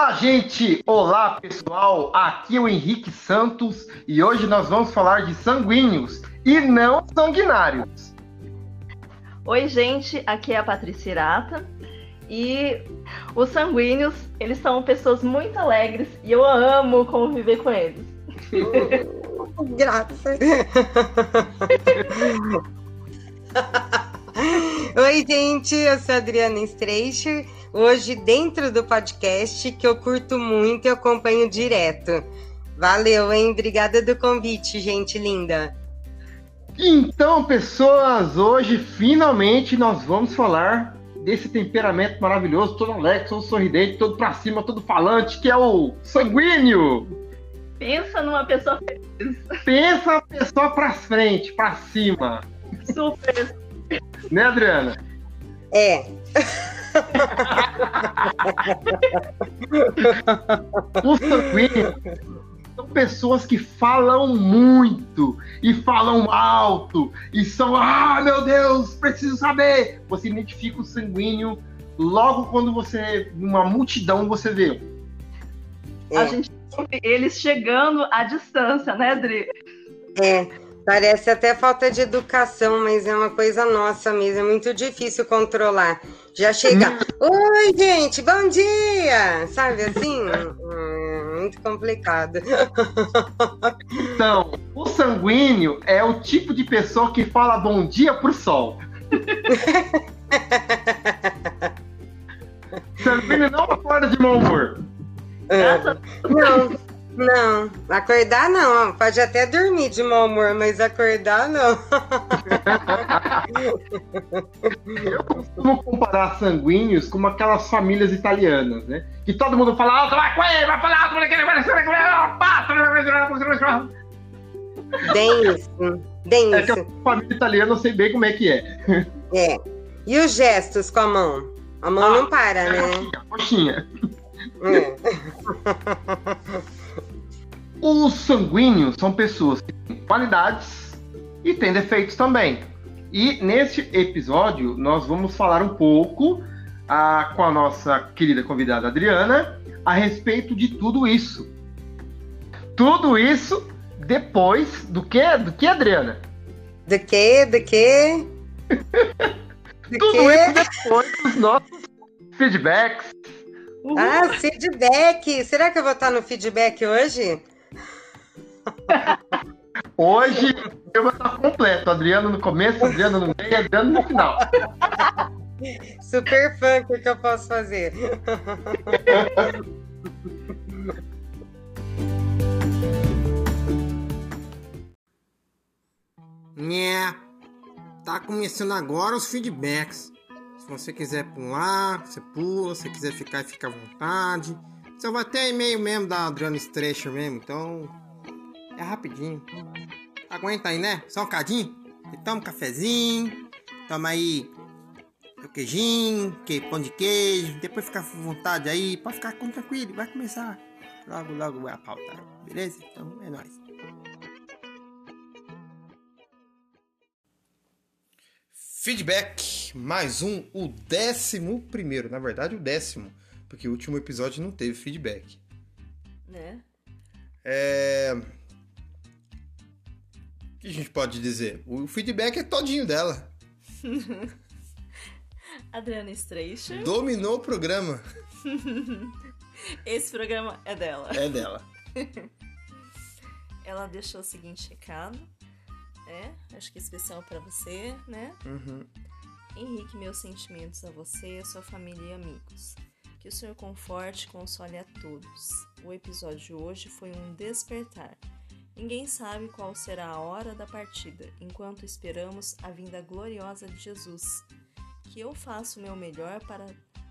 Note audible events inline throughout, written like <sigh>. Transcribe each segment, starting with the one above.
Olá, gente! Olá, pessoal! Aqui é o Henrique Santos e hoje nós vamos falar de sanguíneos e não sanguinários. Oi, gente! Aqui é a Patrícia Irata e os sanguíneos, eles são pessoas muito alegres e eu amo conviver com eles. <laughs> Graças. <laughs> Oi, gente, eu sou a Adriana Streicher hoje dentro do podcast que eu curto muito e acompanho direto. Valeu, hein? Obrigada do convite, gente linda. Então, pessoas, hoje finalmente nós vamos falar desse temperamento maravilhoso, todo alegre, todo sorridente, todo pra cima, todo falante, que é o sanguíneo. Pensa numa pessoa feliz. Pensa a pessoa pra frente, pra cima. Super. Né, Adriana? É. Os sanguíneos são pessoas que falam muito e falam alto e são, ah, meu Deus, preciso saber. Você identifica o sanguíneo logo quando você, numa multidão, você vê. É. A gente eles chegando à distância, né, Adri? É. Parece até falta de educação, mas é uma coisa nossa mesmo, é muito difícil controlar. Já chega, oi gente, bom dia! Sabe assim? é muito complicado. Então, o sanguíneo é o tipo de pessoa que fala bom dia pro sol. <laughs> sanguíneo não acorda de mau humor. É. Não, não, acordar não. Pode até dormir de mau humor, mas acordar não. <laughs> Eu costumo comparar sanguíneos com aquelas famílias italianas, né? Que todo mundo fala alto, vai com ele, vai falar alto, vai Denso, denso. É que a família italiana eu sei bem como é que é. É. E os gestos com a mão? A mão ah, não para, é né? Coxinha, coxinha. É. <laughs> Os sanguíneos são pessoas que têm qualidades e têm defeitos também. E neste episódio nós vamos falar um pouco ah, com a nossa querida convidada Adriana a respeito de tudo isso. Tudo isso depois do que? Do que, Adriana? Do que? Do que? <laughs> tudo que? isso depois dos nossos feedbacks. Uhum. Ah, feedback! Será que eu vou estar no feedback hoje? Hoje eu vou estar completo. Adriano no começo, Adriano no meio, Adriano no final. Super fã, o que eu posso fazer? Né, <laughs> tá começando agora os feedbacks. Se você quiser pular, você pula. Se quiser ficar, fica à vontade. Você vai ter e-mail mesmo da Adriana Stretcher mesmo, então é rapidinho. Aguenta aí, né? Só um cadinho. toma um cafezinho. Toma aí o queijinho, que, pão de queijo. Depois fica à vontade aí. Pode ficar com tranquilo. Vai começar. Logo, logo vai a pauta. Beleza? Então é nóis. Feedback. Mais um. O décimo primeiro. Na verdade, o décimo. Porque o último episódio não teve feedback. Né? É que a gente pode dizer? O feedback é todinho dela. <laughs> Adriana Streicher. Dominou o programa. <laughs> Esse programa é dela. É dela. <laughs> Ela deixou o seguinte recado. É, acho que é especial para você, né? Uhum. Henrique, meus sentimentos a você, a sua família e amigos. Que o Senhor conforte e console a todos. O episódio de hoje foi um despertar Ninguém sabe qual será a hora da partida, enquanto esperamos a vinda gloriosa de Jesus. Que eu faço o meu melhor para,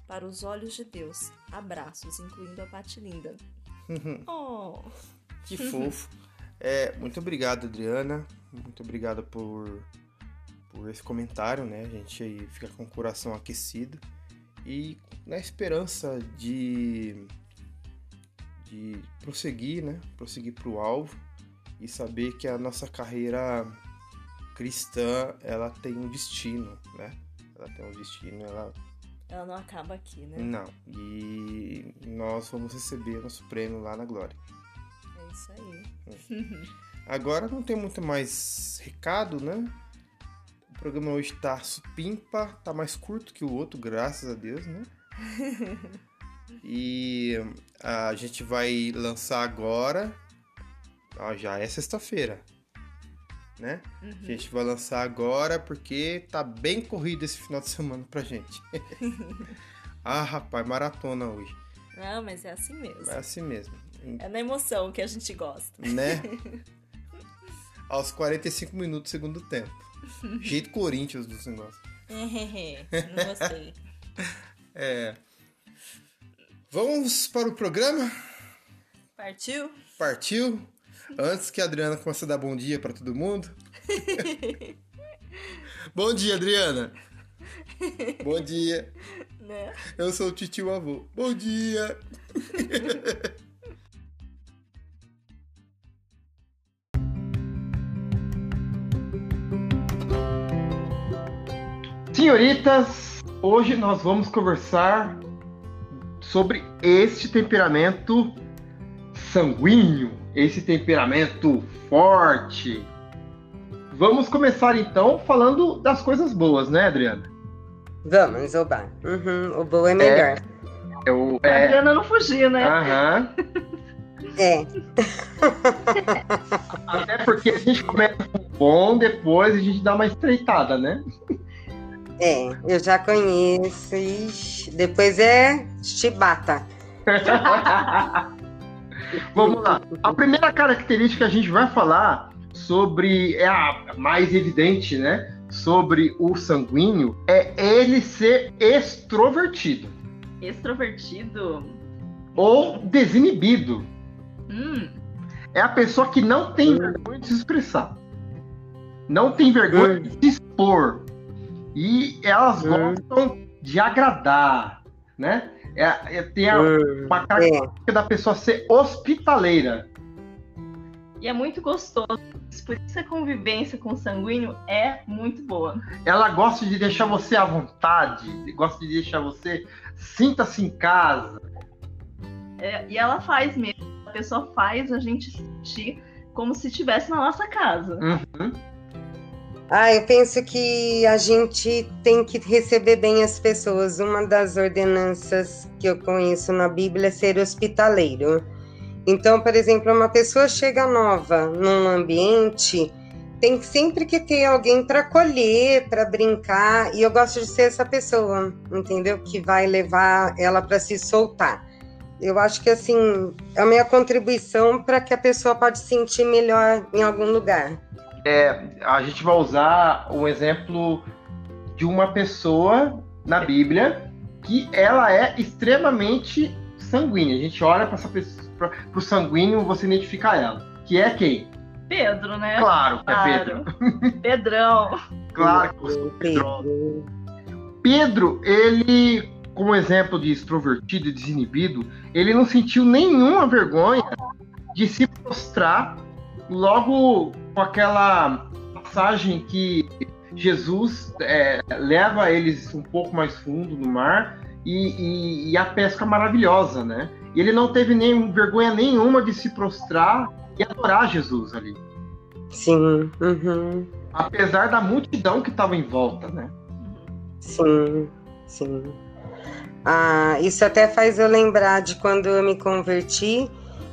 para os olhos de Deus. Abraços, incluindo a Patilinda. <laughs> oh. Que fofo. É, muito obrigado, Adriana. Muito obrigado por, por esse comentário, né? A gente fica com o coração aquecido e na esperança de, de prosseguir, né? Prosseguir para o alvo e saber que a nossa carreira cristã ela tem um destino, né? Ela tem um destino, ela Ela não acaba aqui, né? Não. E nós vamos receber nosso prêmio lá na Glória. É isso aí. Agora não tem muito mais recado, né? O programa hoje tá supimpa, tá mais curto que o outro, graças a Deus, né? <laughs> e a gente vai lançar agora. Ó, já é sexta-feira, né? Uhum. A gente vai lançar agora porque tá bem corrido esse final de semana pra gente. <laughs> ah, rapaz, maratona hoje. Não, mas é assim mesmo. É assim mesmo, É na emoção que a gente gosta. né? <laughs> Aos 45 minutos do segundo tempo. Jeito Corinthians dos negócios. <laughs> não gostei. É. Vamos para o programa? Partiu? Partiu? Antes que a Adriana comece a dar bom dia para todo mundo. <laughs> bom dia, Adriana. Bom dia. Né? Eu sou o titio avô. Bom dia. <laughs> Senhoritas, hoje nós vamos conversar sobre este temperamento sanguíneo, esse temperamento forte. Vamos começar então falando das coisas boas, né, Adriana? Vamos, Oba. Uhum, o boa é melhor. Eu, A é, Adriana não fugiu, né? aham. É. <laughs> Até porque a gente começa com o bom, depois a gente dá uma estreitada, né? É, eu já conheço. Ixi, depois é chibata. <laughs> Vamos lá. A primeira característica que a gente vai falar sobre é a mais evidente, né? Sobre o sanguíneo é ele ser extrovertido Extrovertido. ou desinibido. Hum, É a pessoa que não tem vergonha de se expressar. Não tem vergonha de se expor. E elas Hum. gostam de agradar, né? É, é, tem a, Hum, uma característica da pessoa ser hospitaleira. e é muito gostoso. Por isso a convivência com o sanguíneo é muito boa. Ela gosta de deixar você à vontade, gosta de deixar você sinta-se em casa. É, e ela faz mesmo. A pessoa faz a gente sentir como se estivesse na nossa casa. Uhum. Ah, eu penso que a gente tem que receber bem as pessoas. Uma das ordenanças que eu conheço na Bíblia é ser hospitaleiro. Então, por exemplo, uma pessoa chega nova num ambiente, tem sempre que ter alguém para acolher, para brincar, e eu gosto de ser essa pessoa, entendeu? Que vai levar ela para se soltar. Eu acho que assim, é a minha contribuição para que a pessoa pode se sentir melhor em algum lugar. A gente vai usar um exemplo de uma pessoa na Bíblia que ela é extremamente sanguínea. A gente olha para essa pessoa, para o sanguíneo, você identifica ela. Que é quem? Pedro, né? Claro que é Pedro. Claro. <laughs> Pedrão. Claro sou Pedro. Pedro. Pedro, ele, como exemplo de extrovertido e desinibido, ele não sentiu nenhuma vergonha de se prostrar logo com aquela passagem que Jesus é, leva eles um pouco mais fundo no mar e, e- e a pesca maravilhosa, né? E ele não teve nem vergonha nenhuma de se prostrar e adorar Jesus ali, Sim, uhum, apesar da multidão que estava em volta, né? sim, sim. Ah, isso até faz eu lembrar de quando eu me converti,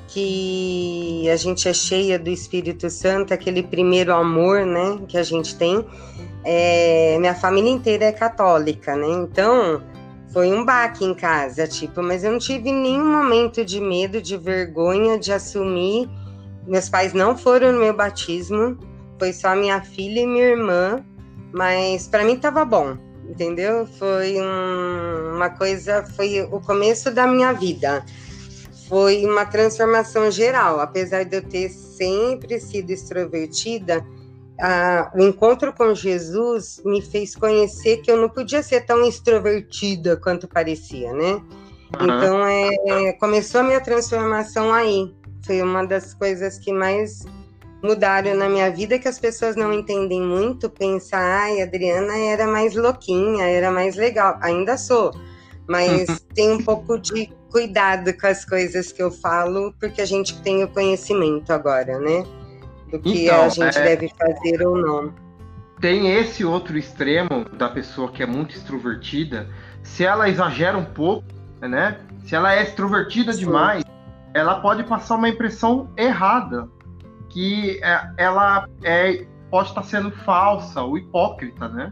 que a gente é cheia do Espírito Santo, aquele primeiro amor, né, que a gente tem. É, minha família inteira é católica, né? Então foi um baque em casa, tipo, mas eu não tive nenhum momento de medo, de vergonha de assumir. Meus pais não foram no meu batismo, foi só minha filha e minha irmã, mas para mim tava bom, entendeu? Foi um- uma coisa, foi o começo da minha vida. Foi uma transformação geral, apesar de eu ter sempre sido extrovertida, ah, o encontro com Jesus me fez conhecer que eu não podia ser tão extrovertida quanto parecia, né? Então, é, começou a minha transformação aí. Foi uma das coisas que mais mudaram na minha vida, que as pessoas não entendem muito. Pensa, ai, a Adriana era mais louquinha, era mais legal. Ainda sou, mas uhum. <laughs> tem um pouco de cuidado com as coisas que eu falo, porque a gente tem o conhecimento agora, né? Do que então, a gente é... deve fazer ou não. Tem esse outro extremo da pessoa que é muito extrovertida. Se ela exagera um pouco, né? Se ela é extrovertida Sim. demais, ela pode passar uma impressão errada que é, ela é, pode estar sendo falsa ou hipócrita, né?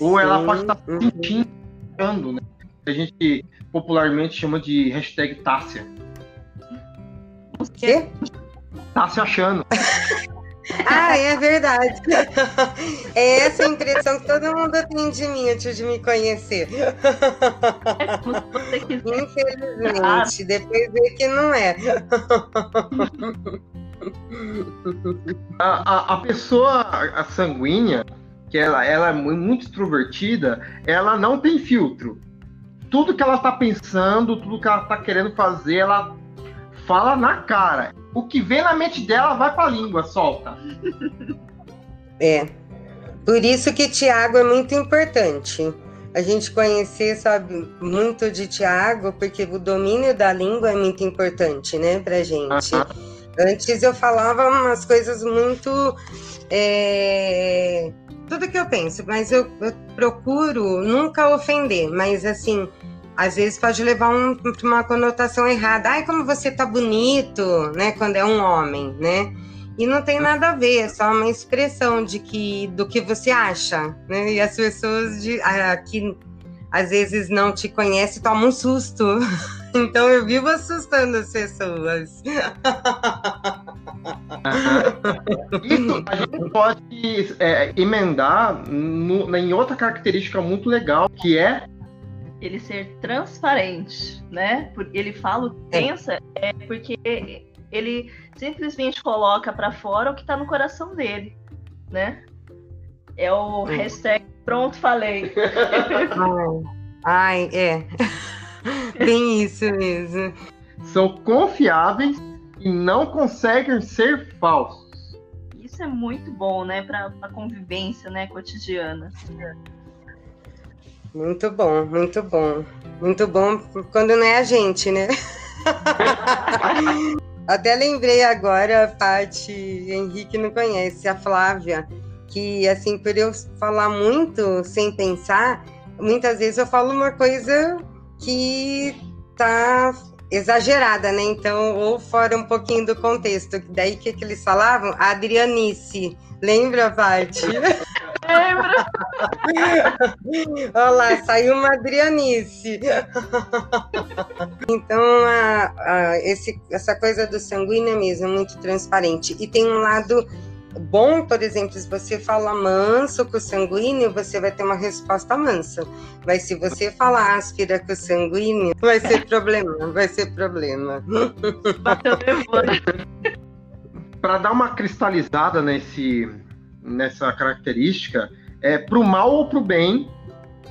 Ou ela pode estar uhum. sentindo, né? A gente popularmente chama de hashtag Tássia. O quê? Tá se achando. <laughs> ah, é verdade. É essa a impressão que todo mundo tem de mim antes de me conhecer. Infelizmente, depois vê que não é. A, a, a pessoa a sanguínea, que ela, ela é muito extrovertida, ela não tem filtro. Tudo que ela está pensando, tudo que ela está querendo fazer, ela fala na cara. O que vem na mente dela vai para a língua, solta. É. Por isso que Tiago é muito importante. A gente conhecer, sabe, muito de Tiago, porque o domínio da língua é muito importante, né, pra gente. Uh -huh. Antes eu falava umas coisas muito. É, tudo que eu penso, mas eu, eu, procuro nunca ofender, mas assim, às vezes pode levar um, uma conotação errada. Ai, como você tá bonito, né? Quando é um homem, né? E não tem nada a ver, é só uma expressão de que do que você acha, né? E as pessoas de, que às vezes não te conhecem tomam um susto. <laughs> Então eu vivo assustando as pessoas. Isso a gente pode é, emendar no, em outra característica muito legal, que é ele ser transparente, né? Porque ele fala o que é. pensa, é porque ele simplesmente coloca para fora o que está no coração dele, né? É o hashtag pronto falei. <laughs> Ai, é. <laughs> Bem isso mesmo. São confiáveis e não conseguem ser falsos. Isso é muito bom, né, para a convivência, né, cotidiana. Muito bom, muito bom. Muito bom quando não é a gente, né? <laughs> Até lembrei agora a parte Henrique não conhece, a Flávia, que assim, por eu falar muito sem pensar, muitas vezes eu falo uma coisa que tá exagerada, né? Então, ou fora um pouquinho do contexto. Daí que, que eles falavam? Adrianice. Lembra, Paty? <laughs> Lembra? Olha lá, saiu uma Adrianice. então, a, a, esse, essa coisa do sanguíneo é mesmo muito transparente. E tem um lado bom, por exemplo, se você fala manso com o sanguíneo, você vai ter uma resposta mansa. Mas se você falar áspera com o sanguíneo, vai ser problema, vai ser problema. Para dar uma cristalizada nesse nessa característica, é, para o mal ou para o bem,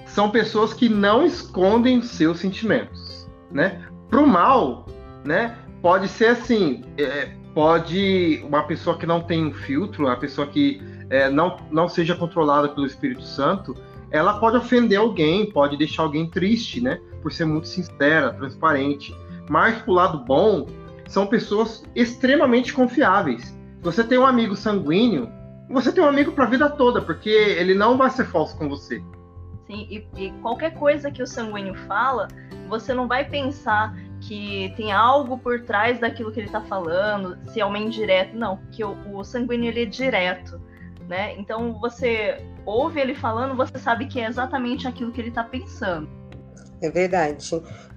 são pessoas que não escondem seus sentimentos, né? Para o mal, né? Pode ser assim, é, pode uma pessoa que não tem um filtro, a pessoa que é, não, não seja controlada pelo Espírito Santo, ela pode ofender alguém, pode deixar alguém triste, né? Por ser muito sincera, transparente. Mas pro lado bom, são pessoas extremamente confiáveis. Você tem um amigo sanguíneo, você tem um amigo para a vida toda, porque ele não vai ser falso com você. Sim, e, e, qualquer coisa que o sanguíneo fala, você não vai pensar que tem algo por trás daquilo que ele está falando, se é uma indireta, não, porque o, o sanguíneo ele é direto, né? Então você ouve ele falando, você sabe que é exatamente aquilo que ele está pensando. É verdade.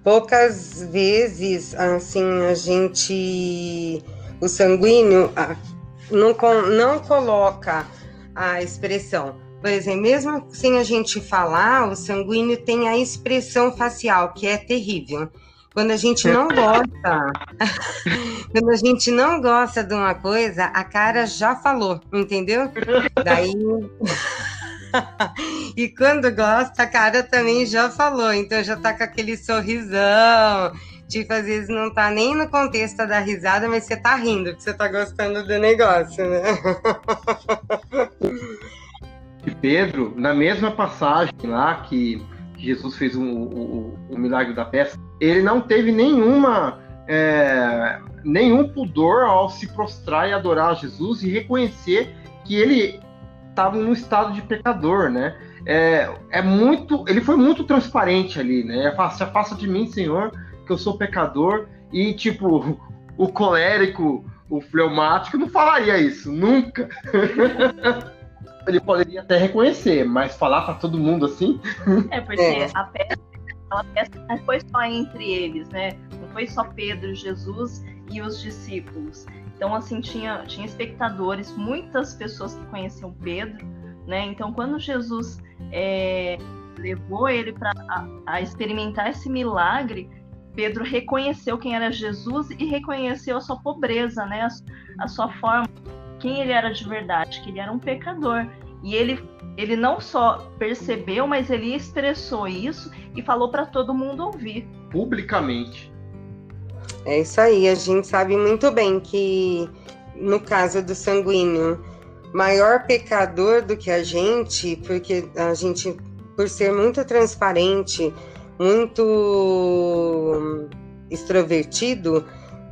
Poucas vezes, assim, a gente. O sanguíneo, não, não coloca a expressão. Por exemplo, mesmo sem a gente falar, o sanguíneo tem a expressão facial, que é terrível. Quando a gente não gosta, <laughs> quando a gente não gosta de uma coisa, a cara já falou, entendeu? Daí. <laughs> e quando gosta, a cara também já falou, então já tá com aquele sorrisão, Tipo, às vezes não tá nem no contexto da risada, mas você tá rindo, porque você tá gostando do negócio, né? <laughs> E Pedro, na mesma passagem lá que, Jesus fez o, milagre da pesca, ele não teve nenhuma é, nenhum pudor ao se prostrar e adorar Jesus e reconhecer que ele estava no estado de pecador, né? É, é, muito, ele foi muito transparente ali, né? Se afasta de mim, Senhor, que eu sou pecador. E tipo, o colérico, o fleumático não falaria isso, nunca. <laughs> ele poderia até reconhecer, mas falar para todo mundo assim. É porque é. a peça, a peça não foi só entre eles, né? Não foi só Pedro, Jesus e os discípulos. Então, assim, tinha, tinha espectadores, muitas pessoas que conheciam Pedro, né? Então, quando Jesus é, levou ele para a, experimentar esse milagre, Pedro reconheceu quem era Jesus e reconheceu a sua pobreza, né? A, a sua forma, quem ele era de verdade, que ele era um pecador. E ele, ele não só percebeu, mas ele expressou isso e falou para todo mundo ouvir. Publicamente. É isso aí, a gente sabe muito bem que no caso do sanguíneo, maior pecador do que a gente, porque a gente, por ser muito transparente, muito extrovertido,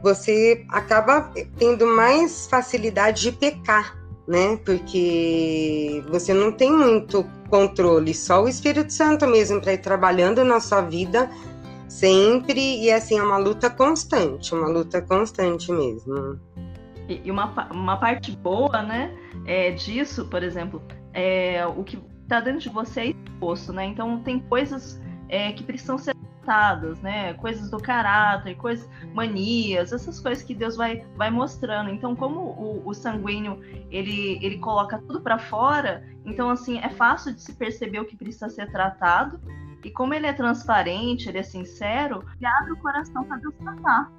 você acaba tendo mais facilidade de pecar, né? Porque você não tem muito controle, só o Espírito Santo mesmo para ir trabalhando na sua vida sempre e assim é uma luta constante, uma luta constante mesmo. E uma, uma parte boa, né, é, disso, por exemplo, é o que está dentro de você é exposto, né? Então tem coisas é, que precisam ser tratadas, né? Coisas do caráter, coisas, manias, essas coisas que Deus vai, vai mostrando. Então, como o, o sanguíneo ele, ele coloca tudo para fora, então assim é fácil de se perceber o que precisa ser tratado e como ele é transparente, ele é sincero, ele abre o coração para Deus tratar.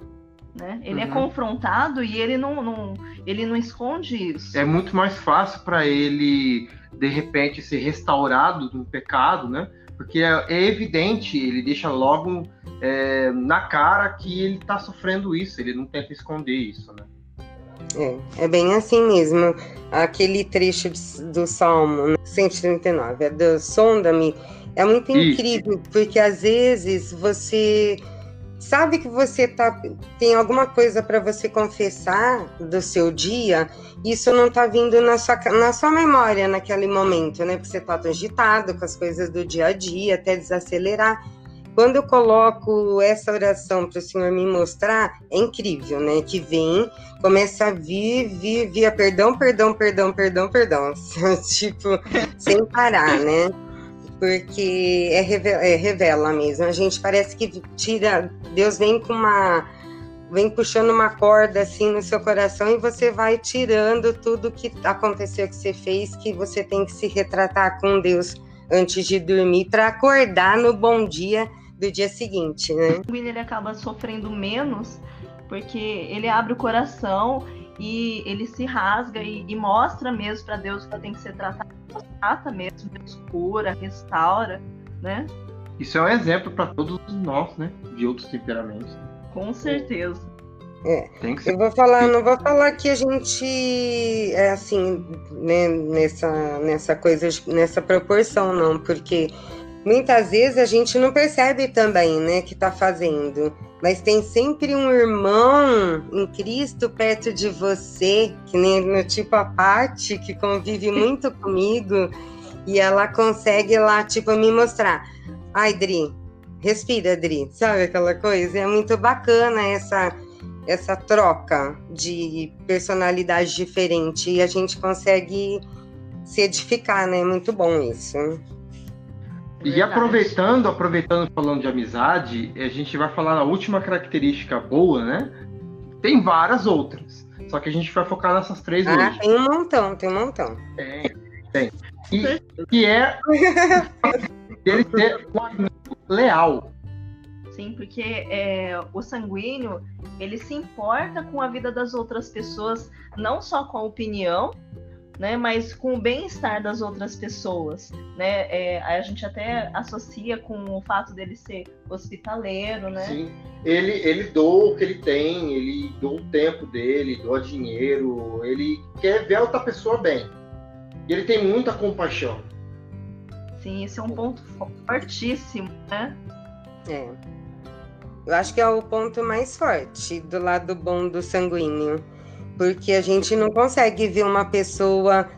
Né? Ele é uhum. é confrontado e ele não, não, ele não esconde isso. É muito mais fácil para ele, de repente, ser restaurado do pecado, né? Porque é, é evidente, ele deixa logo é, na cara que ele está sofrendo isso, ele não tenta esconder isso, né? É, é bem assim mesmo. Aquele trecho do Salmo 139, é do Sonda-me é muito incrível, Isso. porque às vezes você sabe que você tá, tem alguma coisa para você confessar do seu dia, isso não está vindo na sua, na sua memória naquele momento, né? Porque você está agitado com as coisas do dia a dia, até desacelerar. Quando eu coloco essa oração para o Senhor me mostrar, é incrível, né? Que vem, começa a vir, vir, vir, perdão, perdão, perdão, perdão, perdão. <laughs> tipo, sem parar, né? Porque é revela, é, revela mesmo. A gente parece que tira, Deus vem com uma vem puxando uma corda assim no seu coração e você vai tirando tudo que aconteceu que você fez, que você tem que se retratar com Deus antes de dormir para acordar no bom dia do dia seguinte, né? O ele acaba sofrendo menos porque ele abre o coração e ele se rasga e, e mostra mesmo para Deus que tem que ser tratado, trata mesmo, Deus cura, restaura, né? Isso é um exemplo para todos nós, né? De outros temperamentos. Com certeza. É, eu vou falar, não vou falar que a gente é assim, né, nessa, nessa coisa, nessa proporção, não, porque muitas vezes a gente não percebe também, né, que tá fazendo mas tem sempre um irmão em Cristo perto de você, que nem no tipo a Paty, que convive <laughs> muito comigo, e ela consegue lá, tipo, me mostrar. Ai, Dri, respira, Dri, sabe aquela coisa? É muito bacana essa essa troca de personalidade diferente e a gente consegue se edificar, né? Muito bom isso. E aproveitando, aproveitando falando de amizade, a gente vai falar na última característica boa, né? Tem várias outras. Só que a gente vai focar nessas três ah, hoje. Tem um montão, tem um montão. Tem, tem. E que é <laughs> ele ser um amigo leal. Sim, porque é, o sanguíneo ele se importa com a vida das outras pessoas, não só com a opinião, né, mas com o bem-estar das outras pessoas, né? É, a gente até associa com o fato dele ser hospitaleiro, né? Sim, ele ele doa o que ele tem, ele doa o tempo dele, doa dinheiro, ele quer ver a outra pessoa bem. E ele tem muita compaixão. Sim, esse é um ponto fortíssimo, né? É. Eu acho que é o ponto mais forte do lado bom do sanguíneo. Porque a gente não consegue ver uma pessoa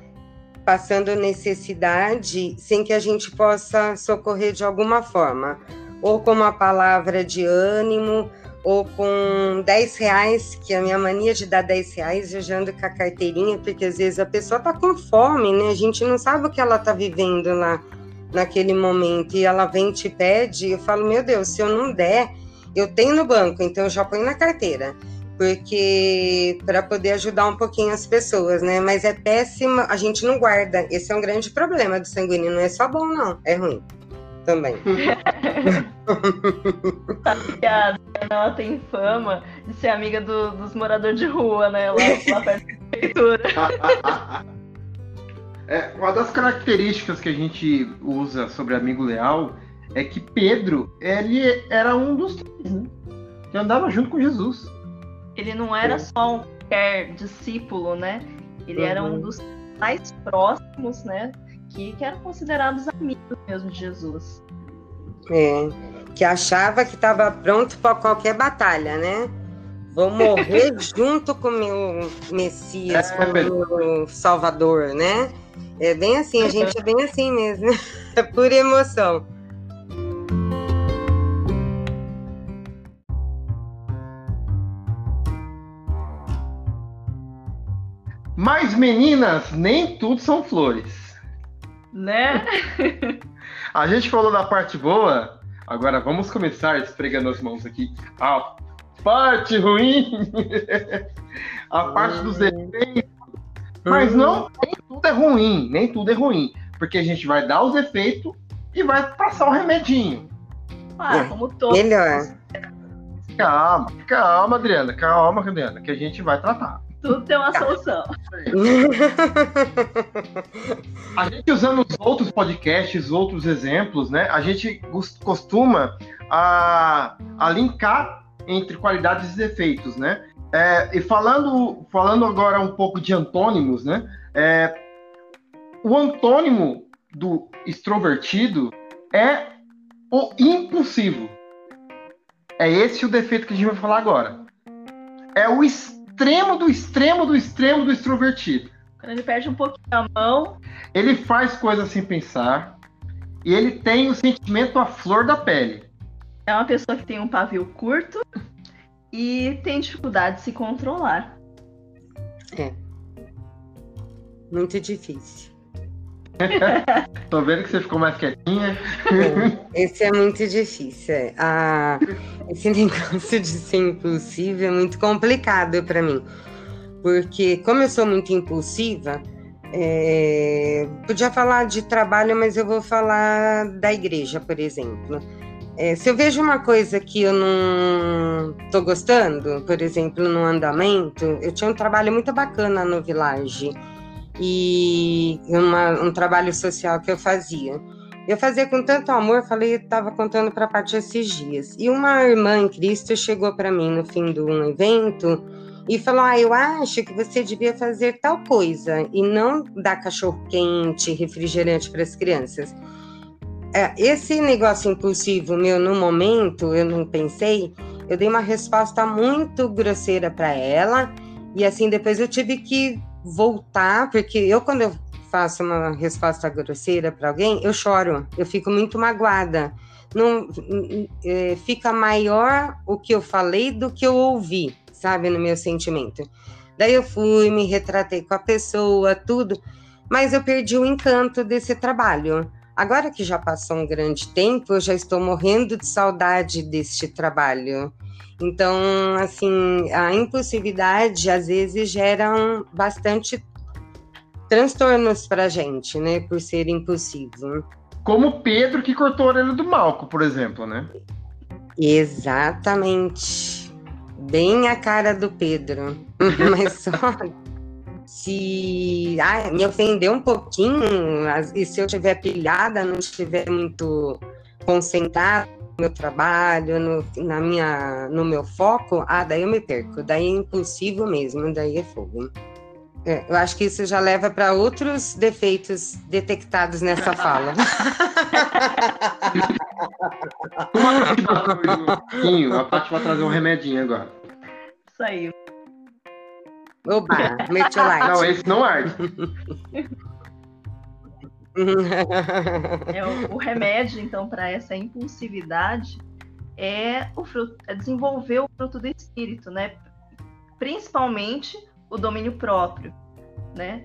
passando necessidade sem que a gente possa socorrer de alguma forma. Ou com uma palavra de ânimo, ou com 10 reais, que a minha mania de dar 10 reais, eu já ando com a carteirinha, porque às vezes a pessoa tá com fome, né? A gente não sabe o que ela tá vivendo lá naquele momento, e ela vem e te pede, eu falo, meu Deus, se eu não der, eu tenho no banco, então eu já ponho na carteira, porque para poder ajudar um pouquinho as pessoas, né? Mas é péssima, a gente não guarda. Esse é um grande problema do sanguíneo, não é só bom, não, é ruim também. a ela tem fama de ser amiga do, dos moradores de rua, né? Lá, lá perto da prefeitura. É, uma das características que a gente usa sobre amigo leal é que Pedro, ele era um dos três, né? Que andava junto com Jesus. Ele não era só um qualquer discípulo, né? Ele uhum. era um dos mais próximos, né? Que, que eram considerados amigos mesmo de Jesus. É, que achava que estava pronto para qualquer batalha, né? Vou morrer <laughs> junto com meu Messias, é, com meu Salvador, né? É bem assim, a gente é bem assim mesmo. <laughs> É pura emoção. Mas meninas, nem tudo são flores. Né? a gente falou da parte boa, agora vamos começar esfregando as mãos aqui. A parte ruim, <laughs> a parte dos defeitos mas não, nem tudo é ruim, nem tudo é ruim. Porque a gente vai dar os efeitos e vai passar o remedinho. Ah, é. como todo. Melhor. Calma, calma, Adriana, calma, Adriana, que a gente vai tratar. Tudo tem uma solução. <laughs> a gente usando os outros podcasts, outros exemplos, né? A gente costuma a, a linkar entre qualidades e defeitos, né? É, e falando, falando agora um pouco de antônimos, né? É, o antônimo do extrovertido é o impulsivo. É esse o defeito que a gente vai falar agora. É o do extremo do extremo do extrovertido. Quando ele perde um pouquinho a mão. Ele faz coisas sem pensar. E ele tem o sentimento à flor da pele. É uma pessoa que tem um pavio curto e tem dificuldade de se controlar. É. Muito difícil. <laughs> Tô vendo que você ficou mais quietinha. É, esse é muito difícil. É. Ah, esse negócio de ser impulsivo é muito complicado para mim. Porque, como eu sou muito impulsiva, é, podia falar de trabalho, mas eu vou falar da igreja, por exemplo. É, se eu vejo uma coisa que eu não tô gostando, por exemplo, no andamento, eu tinha um trabalho muito bacana no Village e uma, um trabalho social que eu fazia. Eu fazia com tanto amor, falei, estava contando para a esses dias. E uma irmã em Cristo chegou para mim no fim de um evento e falou: Ah, eu acho que você devia fazer tal coisa e não dar cachorro quente, refrigerante para as crianças. É, esse negócio impulsivo meu no momento, eu não pensei, eu dei uma resposta muito grosseira para ela e assim depois eu tive que voltar, porque eu quando eu faço uma resposta grosseira para alguém, eu choro, eu fico muito magoada. Não é, fica maior o que eu falei do que eu ouvi, sabe, no meu sentimento. Daí eu fui, me retratei com a pessoa, tudo, mas eu perdi o encanto desse trabalho. Agora que já passou um grande tempo, eu já estou morrendo de saudade deste trabalho. Então, assim, a impulsividade às vezes gera um, bastante transtornos para a gente, né, por ser impulsivo. Como Pedro que cortou a orelha do Malco, por exemplo, né? Exatamente. Bem a cara do Pedro. <laughs> Mas só se ah, me ofender um pouquinho, e se eu estiver pilhada, não estiver muito concentrada no meu trabalho, no, na minha, no meu foco, ah, daí eu me perco. Daí é impulsivo mesmo, daí é fogo. É, eu acho que isso já leva para outros defeitos detectados nessa fala. <laughs> a Paty vai trazer um remedinho agora. Isso aí. Oba, metiolite. Não, esse não arde. é, o, o, remédio, então, para essa impulsividade é, o fruto, é desenvolver o fruto do espírito, né? Principalmente o domínio próprio, né?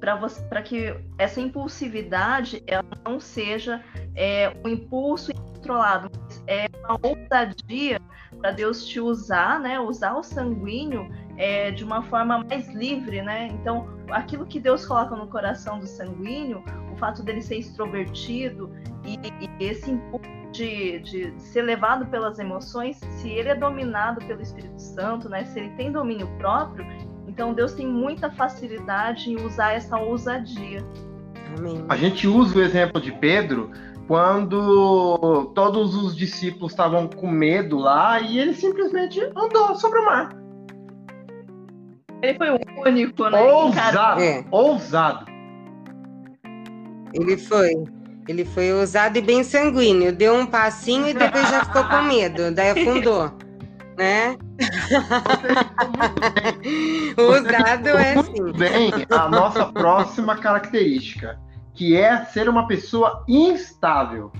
Para que essa impulsividade ela não seja é, um impulso incontrolado, mas é uma ousadia para Deus te usar, né? Usar o sanguíneo é, de uma forma mais livre, né? Então, aquilo que Deus coloca no coração do sanguíneo, o fato dele ser extrovertido e, e esse impulso de, de, ser levado pelas emoções, se ele é dominado pelo Espírito Santo, né? Se ele tem domínio próprio, então Deus tem muita facilidade em usar essa ousadia. Amém. A gente usa o exemplo de Pedro quando todos os discípulos estavam com medo lá e ele simplesmente andou sobre o mar. Ele foi o único, né? Ousado, é. ousado. Ele foi. Ele foi ousado e bem sanguíneo. Deu um passinho e depois já ficou com medo. Daí afundou. né? <laughs> ousado é assim. Bem, a nossa próxima característica, que é ser uma pessoa instável.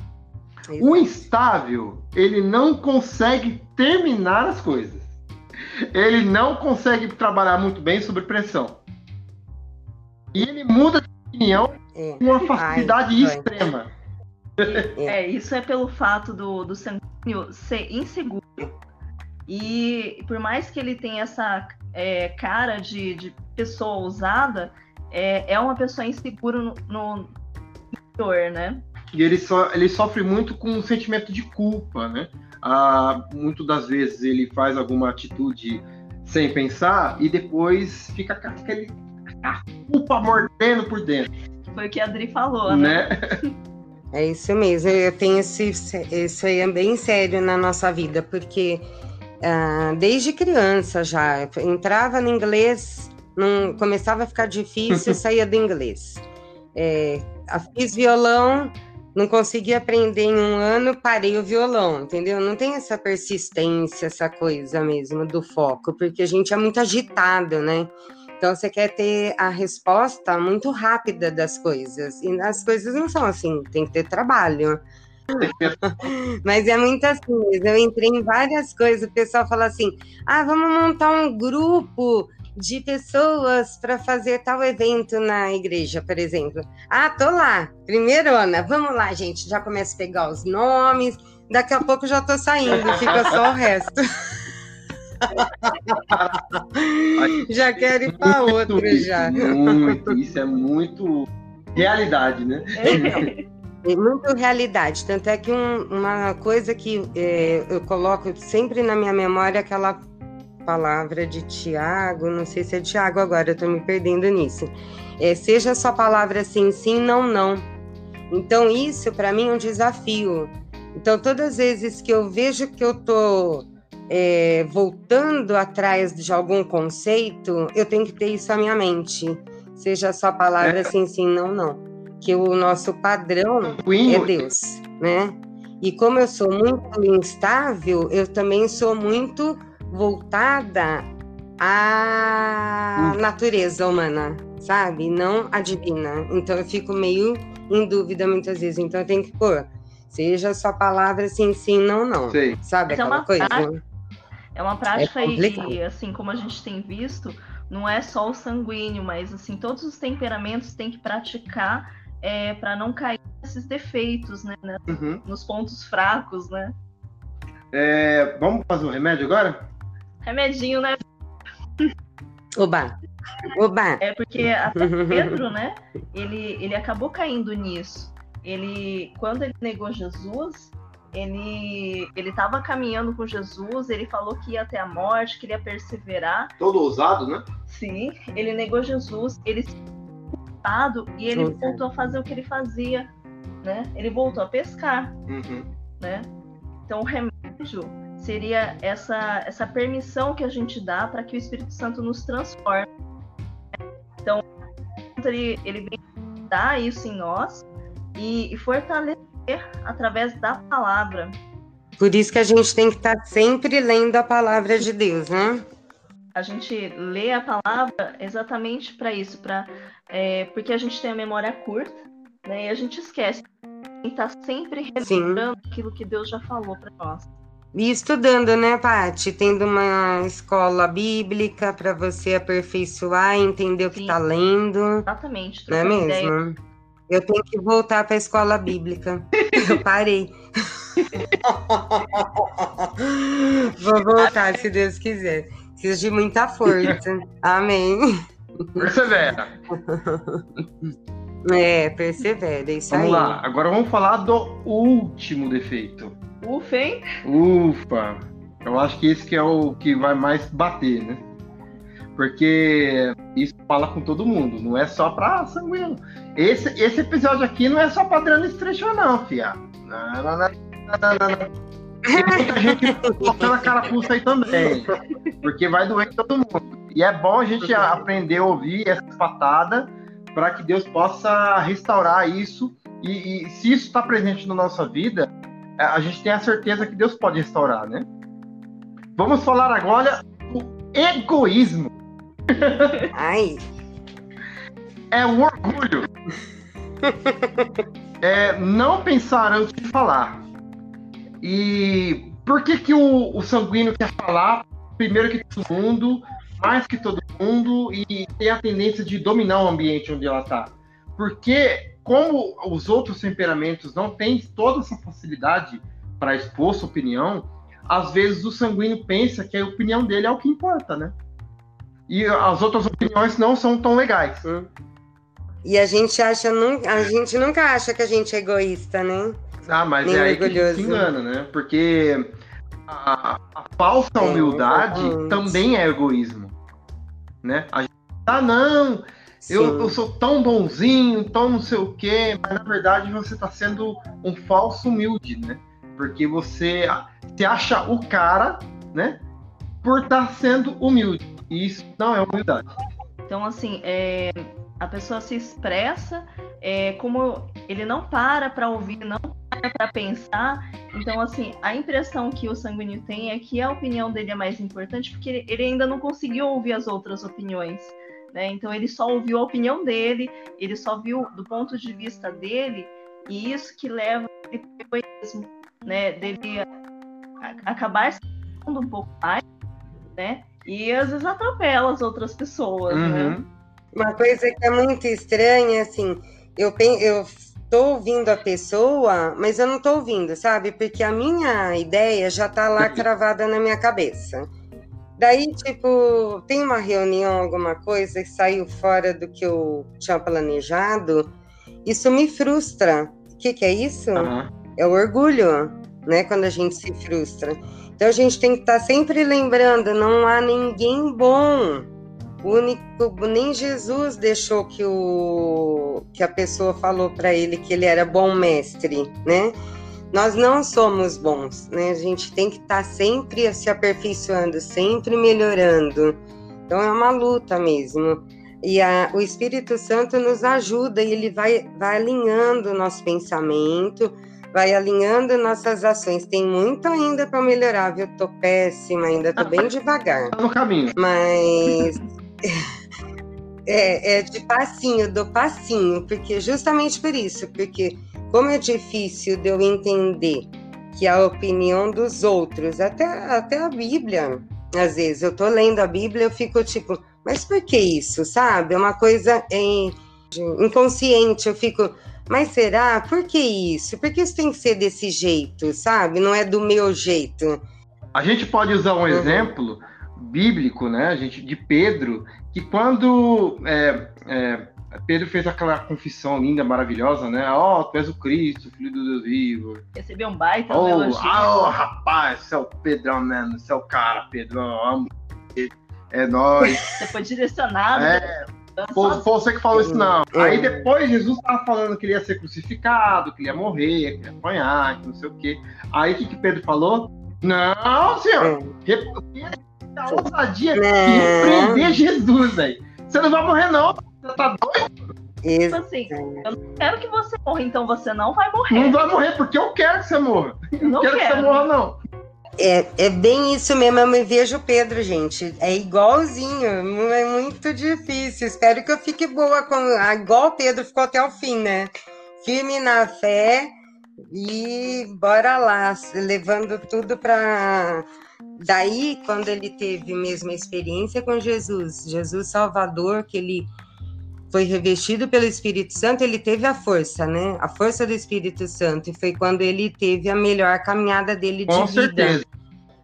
Exato. O instável, ele não consegue terminar as coisas ele não consegue trabalhar muito bem sob pressão. E ele muda de opinião é. com uma facilidade Ai, extrema. É. é, isso é pelo fato do, do sanguíneo ser inseguro. E por mais que ele tenha essa é, cara de, de pessoa ousada, é, é uma pessoa insegura no, no interior, né? E ele, so, ele sofre muito com um sentimento de culpa, né? Ah, muitas das vezes ele faz alguma atitude sem pensar e depois fica com aquele a culpa mordendo por dentro. Foi o que a Adri falou, né? né? É isso mesmo, eu tenho esse, isso aí é bem sério na nossa vida, porque ah, desde criança já entrava no inglês, não, começava a ficar difícil, saía do inglês. É, fiz violão, não consegui aprender em um ano, parei o violão, entendeu? Não tem essa persistência, essa coisa mesmo do foco, porque a gente é muito agitado, né? Então você quer ter a resposta muito rápida das coisas. E as coisas não são assim, tem que ter trabalho. <laughs> Mas é muito assim, eu entrei em várias coisas, o pessoal fala assim: ah, vamos montar um grupo de pessoas para fazer tal evento na igreja, por exemplo. Ah, tô lá, primeiro Ana, vamos lá, gente. Já começa a pegar os nomes, daqui a pouco já tô saindo, <laughs> fica só o resto. <laughs> já quero ir para outro já. Muito, isso é muito realidade, né? É muito realidade. Tanto é que um, uma coisa que é, eu coloco sempre na minha memória é aquela palavra de Tiago, não sei se é Tiago agora, eu tô me perdendo nisso. É, seja só palavra sim, sim, não, não. Então, isso para mim é um desafio. Então, todas as vezes que eu vejo que eu tô é, voltando atrás de algum conceito, eu tenho que ter isso na minha mente. Seja só palavra é. sim, sim, não, não. Que o nosso padrão é Deus, né? E como eu sou muito instável, eu também sou muito voltada à hum. natureza humana, sabe? Não a divina. Então eu fico meio em dúvida muitas vezes. Então eu tenho que pôr, seja sua palavra sim, sim, não, não. Sei. Sabe Mas é aquela é coisa? Prática, é uma prática é e, assim, como a gente tem visto, não é só o sanguíneo, mas assim, todos os temperamentos têm que praticar é, para não cair nesses defeitos, né? Uhum. Nos pontos fracos, né? É, vamos fazer o remédio agora? Remedinho, né? Oba! Oba! É porque até <laughs> Pedro, né? Ele, ele acabou caindo nisso. Ele, quando ele negou Jesus, ele ele estava caminhando com Jesus, ele falou que ia até a morte, queria perseverar. Todo ousado, né? Sim, ele negou Jesus, ele se e ele voltou a fazer o que ele fazia, né? Ele voltou a pescar, uhum. né? Então o remédio seria essa, essa permissão que a gente dá para que o Espírito Santo nos transforme. ele, ele vem dar isso em nós e, e fortalecer através da palavra. Por isso que a gente tem que estar tá sempre lendo a palavra de Deus, né? A gente lê a palavra exatamente para isso, para é, porque a gente tem a memória curta, né? E a gente esquece. E tá sempre relembrando aquilo que Deus já falou para nós. E estudando, né, Paty? Tendo uma escola bíblica para você aperfeiçoar e entender o que está lendo. Exatamente. Não é mesmo? Ideia. Eu tenho que voltar para a escola bíblica. Eu parei. <laughs> Vou voltar, se Deus quiser. Preciso de muita força. Amém. Persevera. É, persevera, é isso vamos aí. Vamos lá, agora vamos falar do último defeito. Ufa, hein? Ufa. Eu acho que esse que é o que vai mais bater, né? Porque isso fala com todo mundo, não é só pra sanguíneo. Esse, esse episódio aqui não é só pra Adriano Estrecho, não, fia. Não, não, não, não, não. Tem muita gente colocando a carapuça aí também. Porque vai doer todo mundo. E é bom a gente aprender a ouvir essa patada para que Deus possa restaurar isso. E, e se isso está presente na nossa vida, a gente tem a certeza que Deus pode restaurar, né? Vamos falar agora do egoísmo. <laughs> Ai. É o orgulho. <laughs> é não pensar antes de falar. E por que, que o, o sanguíneo quer falar primeiro que todo mundo, mais que todo mundo, e tem a tendência de dominar o ambiente onde ela está? Porque, como os outros temperamentos não têm toda essa facilidade para expor sua opinião, às vezes o sanguíneo pensa que a opinião dele é o que importa, né? E as outras opiniões não são tão legais. Hum. E a gente acha, a gente nunca acha que a gente é egoísta, né? Ah, mas Nem é aí orgulhoso. que se engana, né? Porque a, a falsa humildade também é egoísmo, né? A gente, ah, não, eu, eu, sou tão bonzinho, tão não sei o quê, mas na verdade você está sendo um falso humilde, né? Porque você se acha o cara, né? Por estar tá sendo humilde. E isso não é humildade. Então, assim, é, a pessoa se expressa, é, como ele não para para ouvir, não para para pensar. Então, assim, a impressão que o sanguíneo tem é que a opinião dele é mais importante porque ele ainda não conseguiu ouvir as outras opiniões. Né? Então, ele só ouviu a opinião dele, ele só viu do ponto de vista dele, e isso que leva ele ao egoísmo, né? dele acabar se um pouco mais, né? E às vezes atropela as outras pessoas, né? uhum. né? Uma coisa que é muito estranha, assim, eu, eu tô ouvindo a pessoa, mas eu não tô ouvindo, sabe? Porque a minha ideia já tá lá cravada na minha cabeça. Daí, tipo, tem uma reunião, alguma coisa que saiu fora do que eu tinha planejado, isso me frustra. O que, que é isso? Uhum. É o orgulho, né? Quando a gente se frustra. Então a gente tem que estar tá sempre lembrando: não há ninguém bom o único, nem Jesus deixou que, o, que a pessoa falou para ele que ele era bom mestre, né? Nós não somos bons, né? A gente tem que estar tá sempre se aperfeiçoando, sempre melhorando. Então é uma luta mesmo. E a, o Espírito Santo nos ajuda e ele vai, vai alinhando o nosso pensamento, vai alinhando nossas ações. Tem muito ainda para melhorar, viu? Tô péssima ainda, tô bem <laughs> devagar. Tá no caminho. Mas <laughs> é, é de passinho, do passinho, porque justamente por isso, porque como é difícil de eu entender que a opinião dos outros, até, até a Bíblia, às vezes eu tô lendo a Bíblia, eu fico tipo, mas por que isso, sabe? É uma coisa em, inconsciente, eu fico, mas será? Por que isso? Por que isso tem que ser desse jeito, sabe? Não é do meu jeito. A gente pode usar um uhum. exemplo bíblico, né, gente, de Pedro, que quando é, é, Pedro fez aquela confissão linda, maravilhosa, né? Ó, oh, tu és o Cristo, filho do Deus vivo. Recebeu um baita oh, elogio. Ah, oh, rapaz, você é o Pedrão, mano, você é o cara, Pedro, eu amo É nóis. <laughs> Você foi direcionado. É. Foi, foi você que falou isso, não. Aí depois Jesus tava falando que ele ia ser crucificado, que ele ia morrer, que ia apanhar, que não sei o quê. Aí o que, que Pedro falou? Não, senhor. É a ousadia de repreender Jesus, velho. Você não vai morrer, não. Você tá doido? Tipo assim, eu não quero que você morra, então você não vai morrer. Não vai morrer, porque eu quero que você morra. Eu não quero, quero que você morra, não. É, é bem isso mesmo, eu me vejo o Pedro, gente. É igualzinho, é muito difícil. Espero que eu fique boa com. Igual o Pedro ficou até o fim, né? Firme na fé e bora lá, levando tudo para. Daí, quando ele teve mesmo a experiência com Jesus, Jesus Salvador, que ele foi revestido pelo Espírito Santo, ele teve a força, né? A força do Espírito Santo. E foi quando ele teve a melhor caminhada dele Com de certeza. vida.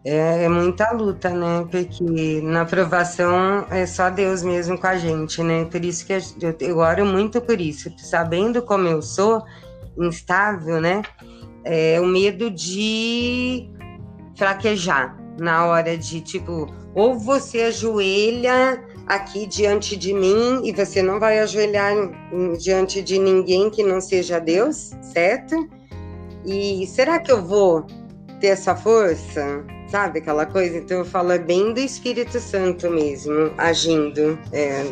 É, é, muita luta, né? Porque na aprovação é só Deus mesmo com a gente, né? Por isso que eu, eu oro muito por isso. Sabendo como eu sou instável, né? É o medo de fraquejar na hora de, tipo, ou você ajoelha aqui diante de mim e você não vai ajoelhar diante de ninguém que não seja Deus, certo? E será que eu vou ter essa força? Sabe aquela coisa? Então eu falo é bem do Espírito Santo mesmo, agindo. É,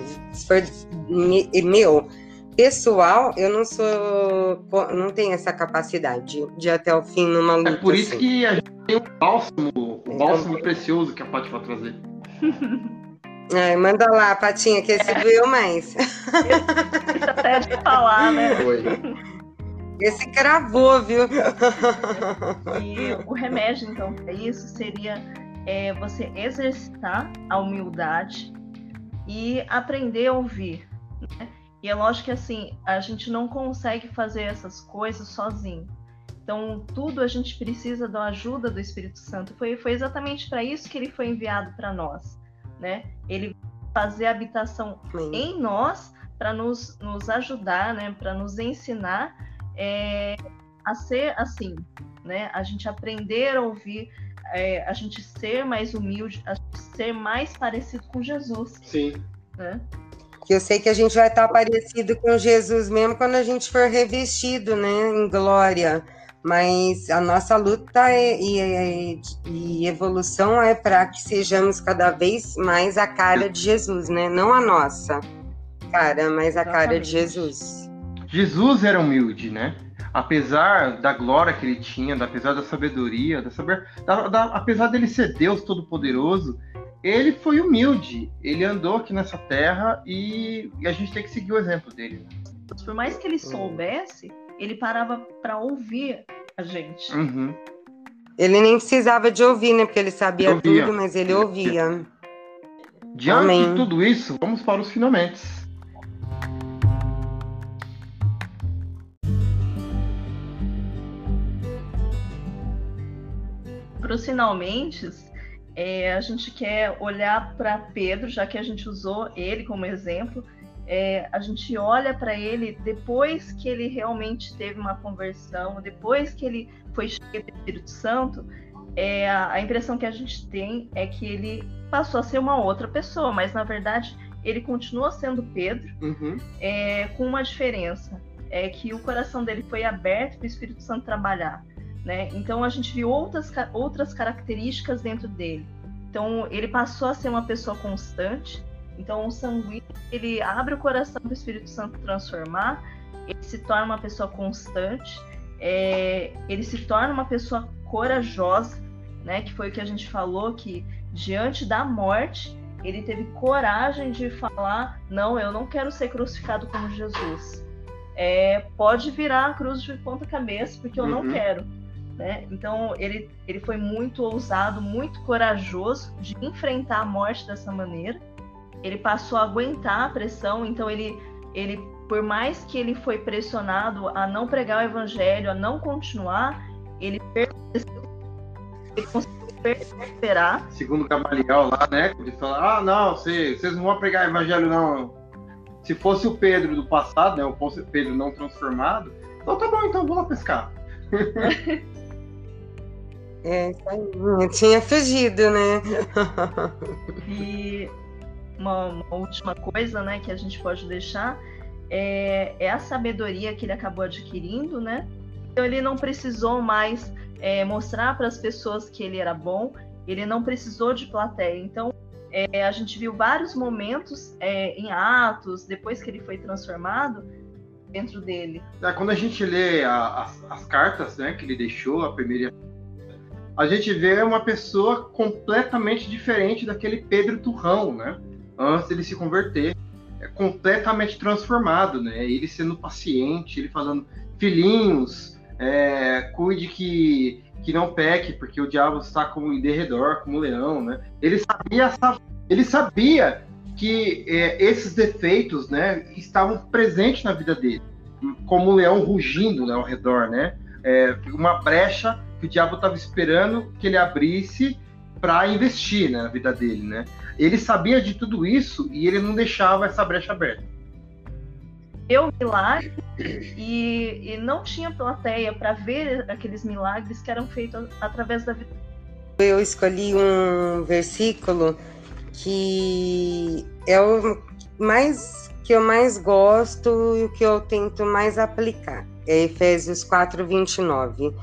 meu, pessoal, eu não sou. não tenho essa capacidade de ir até o fim numa luta. É por isso assim. que a gente tem o bálsamo, o bálsamo precioso que a Paty vai trazer. <laughs> Ai, manda lá, Patinha, que esse é. doeu mais. Esse até de falar, né? Foi. Esse cravou, viu? E o remédio, então, para isso seria é, você exercitar a humildade e aprender a ouvir. Né? E é lógico que assim, a gente não consegue fazer essas coisas sozinho. Então, tudo a gente precisa da ajuda do Espírito Santo. Foi, foi exatamente para isso que ele foi enviado para nós né? Ele fazer habitação Sim. em nós para nos, nos ajudar, né? Para nos ensinar é, a ser assim, né? A gente aprender a ouvir, é, a gente ser mais humilde, a gente ser mais parecido com Jesus. Sim. Né? Que eu sei que a gente vai estar parecido com Jesus mesmo quando a gente for revestido, né, em glória. Mas a nossa luta é, e, e, e evolução é para que sejamos cada vez mais a cara de Jesus, né? Não a nossa cara, mas a Exatamente. cara de Jesus. Jesus era humilde, né? Apesar da glória que ele tinha, apesar da sabedoria, da saber, da, da, apesar dele ser Deus Todo-Poderoso, ele foi humilde. Ele andou aqui nessa terra e, e, a gente tem que seguir o exemplo dele. Por mais que ele soubesse, ele parava para ouvir a gente. Uhum. Ele nem precisava de ouvir, né? Porque ele sabia tudo, mas ele ouvia. Diante Amém. de tudo isso, vamos para os finalmente. Para os finalmente, é, a gente quer olhar para Pedro, já que a gente usou ele como exemplo, é, a gente olha para ele depois que ele realmente teve uma conversão, depois que ele foi cheio do Espírito Santo, é, a, a, impressão que a gente tem é que ele passou a ser uma outra pessoa, mas na verdade ele continua sendo Pedro, uhum. é, com uma diferença, é que o coração dele foi aberto para o Espírito Santo trabalhar. Né? Então a gente viu outras, outras características dentro dele. Então ele passou a ser uma pessoa constante, então, o sanguíneo, ele abre o coração do Espírito Santo transformar, ele se torna uma pessoa constante, é, ele se torna uma pessoa corajosa, né? Que foi o que a gente falou, que diante da morte, ele teve coragem de falar: não, eu não quero ser crucificado como Jesus. É, pode virar a cruz de ponta cabeça, porque eu uhum. não quero. Né? Então ele, ele foi muito ousado, muito corajoso de enfrentar a morte dessa maneira ele passou a aguentar a pressão, então ele, ele, por mais que ele foi pressionado a não pregar o evangelho, a não continuar, ele ele conseguiu perseverar. Segundo Gamaliel lá, né? Ele falou, ah, não, vocês, vocês não vão pregar o evangelho, não. Se fosse o Pedro do passado, né? O Pedro não transformado, então tá bom, então vou lá pescar. <laughs> É, tinha fugido, né? <laughs> E uma, uma, última coisa, né, que a gente pode deixar é, é, a sabedoria que ele acabou adquirindo, né? Então ele não precisou mais é, mostrar para as pessoas que ele era bom, ele não precisou de plateia. Então é, a gente viu vários momentos é, em Atos, depois que ele foi transformado, dentro dele. É, quando a gente lê a, as, as, cartas né, que ele deixou, a primeira, a gente vê uma pessoa completamente diferente daquele Pedro Turrão, né? Antes dele se converter. É completamente transformado, né? Ele sendo paciente, ele falando, filhinhos, é, cuide que, que não peque, porque o diabo está como em derredor, como um leão, né? Ele sabia, ele sabia que é, esses defeitos, né, estavam presentes na vida dele, como um leão rugindo né, ao redor, né? É, uma brecha que o diabo estava esperando que ele abrisse para investir né, na vida dele, né? Ele sabia de tudo isso e ele não deixava essa brecha aberta. Eu milagre e, e não tinha plateia para ver aqueles milagres que eram feitos através da vida. Eu escolhi um versículo que é o mais que eu mais gosto e o que eu tento mais aplicar. É Efésios 4:29.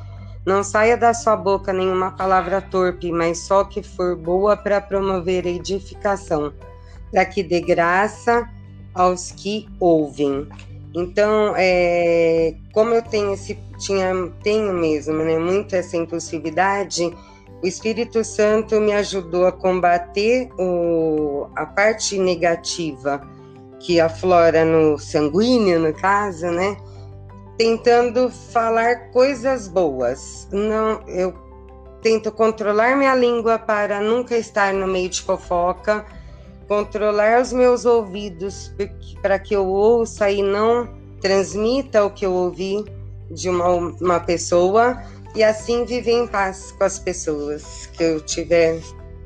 Não saia da sua boca nenhuma palavra torpe, mas só que for boa para promover edificação, para que dê graça aos que ouvem. Então, é, como eu tenho esse, tinha, tenho mesmo, né, muito essa impulsividade, o Espírito Santo me ajudou a combater o, a parte negativa que aflora no sanguíneo, no caso, né? Tentando falar coisas boas. Não, eu tento controlar minha língua para nunca estar no meio de fofoca, controlar os meus ouvidos para que eu ouça e não transmita o que eu ouvi de uma, uma pessoa e assim viver em paz com as pessoas que eu tiver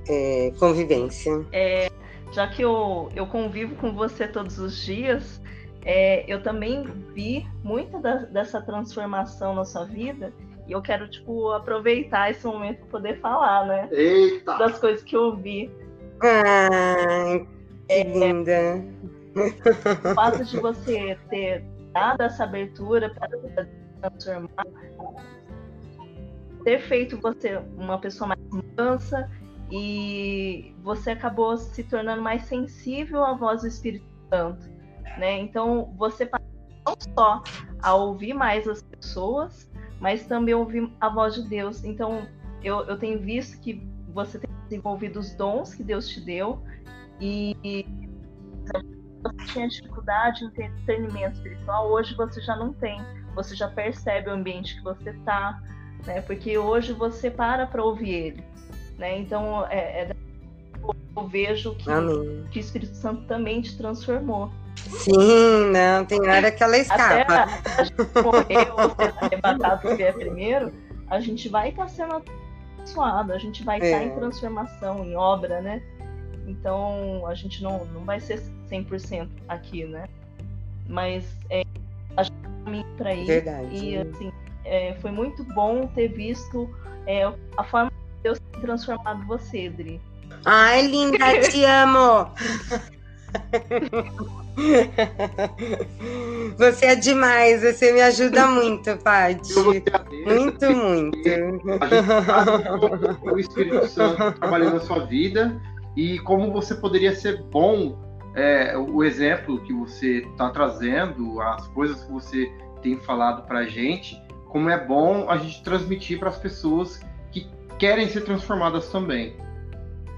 é, convivência. É, já que eu, eu convivo com você todos os dias, é, eu também vi muita da, dessa transformação na sua vida e eu quero tipo aproveitar esse momento para poder falar, né? Eita. Das coisas que eu vi. Ai, que é, linda. O fato de você ter dado essa abertura para transformar ter feito você uma pessoa mais mansa e você acabou se tornando mais sensível à voz do Espírito Santo, né? Então você passou não só a ouvir mais as pessoas, mas também ouvir a voz de Deus. Então eu, eu tenho visto que você tem desenvolvido os dons que Deus te deu e você tinha dificuldade em ter discernimento espiritual, hoje você já não tem. Você já percebe o ambiente que você está, né? Porque hoje você para para ouvir ele, né? Então é, é eu vejo que, que o Espírito Santo também te transformou. Sim, não, tem hora que ela escapa. Até a gente morrer ou ser arrebatado vier primeiro, a gente vai estar sendo abençoado, a gente vai estar é. em transformação, em obra, né? Então a gente não, não vai ser 100% aqui, né? Mas é, a gente caminha para ir. Verdade. E assim, é, foi muito bom ter visto é, a forma que Deus tem transformado você, Dri. Ai, linda, te amo! <laughs> <laughs> Você é demais, você me ajuda muito, Paty. Muito, muito. o Espírito Santo trabalhando na sua vida e como você poderia ser bom, é, o exemplo que você está trazendo, as coisas que você tem falado para a gente, como é bom a gente transmitir para as pessoas que querem ser transformadas também.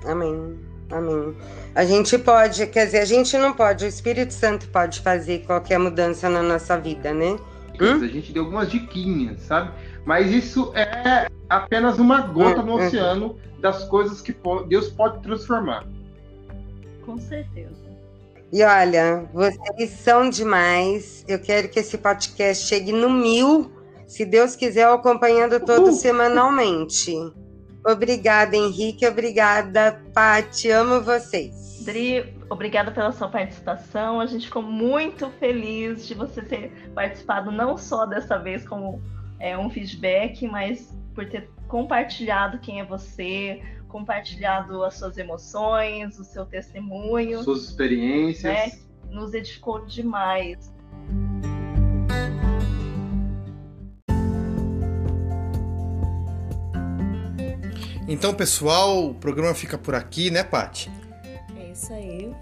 Amém. Amém. A gente pode, quer dizer, a gente não pode, o Espírito Santo pode fazer qualquer mudança na nossa vida, né? Hum? A gente deu algumas diquinhas, sabe? Mas isso é apenas uma gota hum, no hum. oceano das coisas que Deus pode transformar. Com certeza. E olha, vocês são demais. Eu quero que esse podcast chegue no mil se Deus quiser, eu acompanhando todo semanalmente. Obrigada, Henrique. Obrigada, Paty. Amo vocês. Dri, obrigada pela sua participação. A gente ficou muito feliz de você ter participado, não só dessa vez como é, um feedback, mas por ter compartilhado quem é você, compartilhado as suas emoções, o seu testemunho. Suas experiências. Né? Nos edificou demais. Então, pessoal, o programa fica por aqui, né, Pati? isso aí.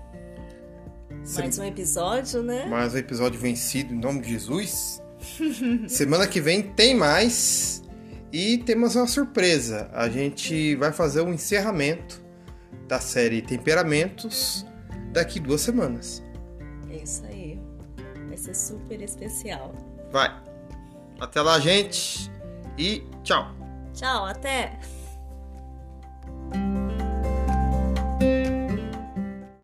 Mais um episódio, né? Mais um episódio vencido em nome de Jesus. <laughs> Semana que vem tem mais. E temos uma surpresa. A gente vai fazer um encerramento da série Temperamentos daqui duas semanas. É isso aí. Vai ser super especial. Vai. Até lá, gente. E tchau. Tchau, até! Bye.